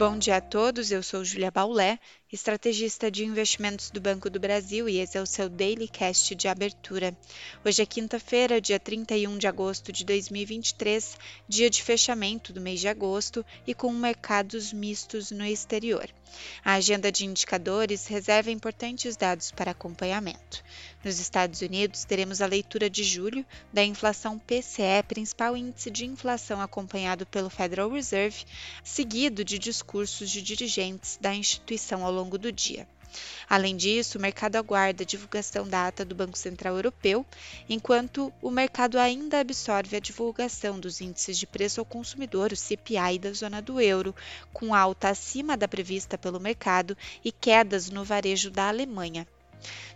Bom dia a todos, eu sou Julia Baulé, estrategista de investimentos do Banco do Brasil e esse é o seu Daily Cast de abertura. Hoje é quinta-feira, dia 31 de agosto de 2023, dia de fechamento do mês de agosto e com mercados mistos no exterior. A agenda de indicadores reserva importantes dados para acompanhamento. Nos Estados Unidos, teremos a leitura de julho da inflação PCE, principal índice de inflação acompanhado pelo Federal Reserve, seguido de discursos de dirigentes da instituição ao longo do dia. Além disso, o mercado aguarda a divulgação da ata do Banco Central Europeu, enquanto o mercado ainda absorve a divulgação dos índices de preço ao consumidor, o CPI da zona do euro, com alta acima da prevista pelo mercado e quedas no varejo da Alemanha.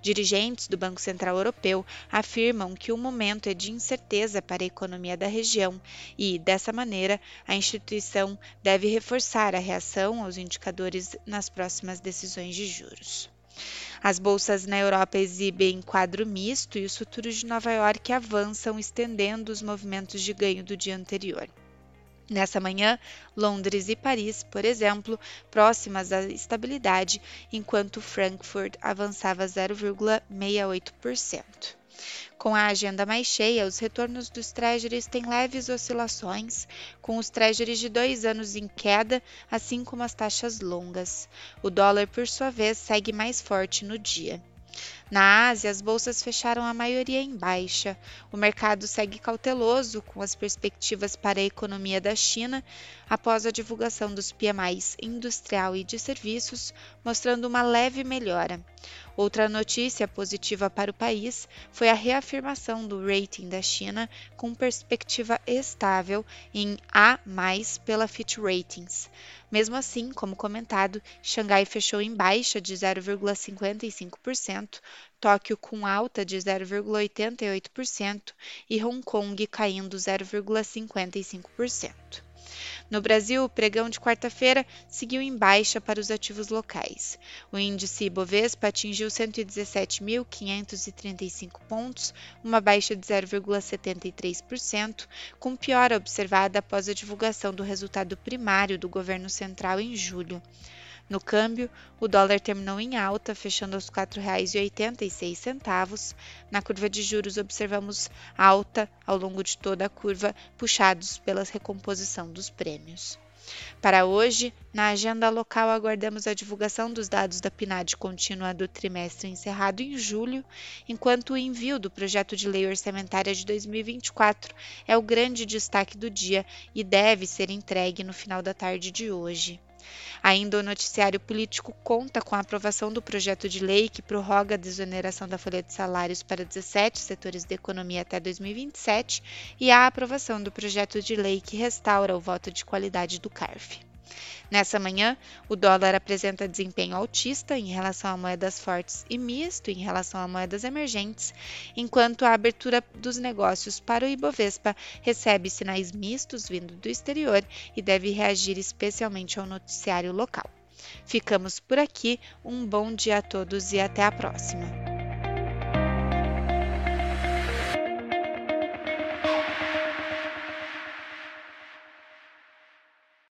Dirigentes do Banco Central Europeu afirmam que o momento é de incerteza para a economia da região e, dessa maneira, a instituição deve reforçar a reação aos indicadores nas próximas decisões de juros. As bolsas na Europa exibem quadro misto e os futuros de Nova York avançam, estendendo os movimentos de ganho do dia anterior. Nessa manhã, Londres e Paris, por exemplo, próximas à estabilidade, enquanto Frankfurt avançava 0,68%. Com a agenda mais cheia, os retornos dos treasuries têm leves oscilações, com os treasuries de dois anos em queda, assim como as taxas longas. O dólar, por sua vez, segue mais forte no dia. Na Ásia, as bolsas fecharam a maioria em baixa. O mercado segue cauteloso com as perspectivas para a economia da China após a divulgação dos PMIs industrial e de serviços, mostrando uma leve melhora. Outra notícia positiva para o país foi a reafirmação do rating da China com perspectiva estável em A+ pela Fitch Ratings. Mesmo assim, como comentado, Xangai fechou em baixa de 0,55%, Tóquio com alta de 0,88% e Hong Kong caindo 0,55%. No Brasil, o pregão de quarta-feira seguiu em baixa para os ativos locais. O índice Ibovespa atingiu 117.535 pontos, uma baixa de 0,73%, com piora observada após a divulgação do resultado primário do governo central em julho. No câmbio, o dólar terminou em alta, fechando aos R$ 4,86. Na curva de juros, observamos alta ao longo de toda a curva, puxados pela recomposição dos prêmios. Para hoje, na agenda local, aguardamos a divulgação dos dados da PNAD contínua do trimestre encerrado em julho, enquanto o envio do projeto de lei orçamentária de 2024 é o grande destaque do dia e deve ser entregue no final da tarde de hoje. Ainda o noticiário político conta com a aprovação do projeto de lei que prorroga a desoneração da folha de salários para 17 setores da economia até 2027 e a aprovação do projeto de lei que restaura o voto de qualidade do CARF. Nessa manhã, o dólar apresenta desempenho altista em relação a moedas fortes e misto em relação a moedas emergentes, enquanto a abertura dos negócios para o Ibovespa recebe sinais mistos vindo do exterior e deve reagir especialmente ao noticiário local. Ficamos por aqui, um bom dia a todos e até a próxima!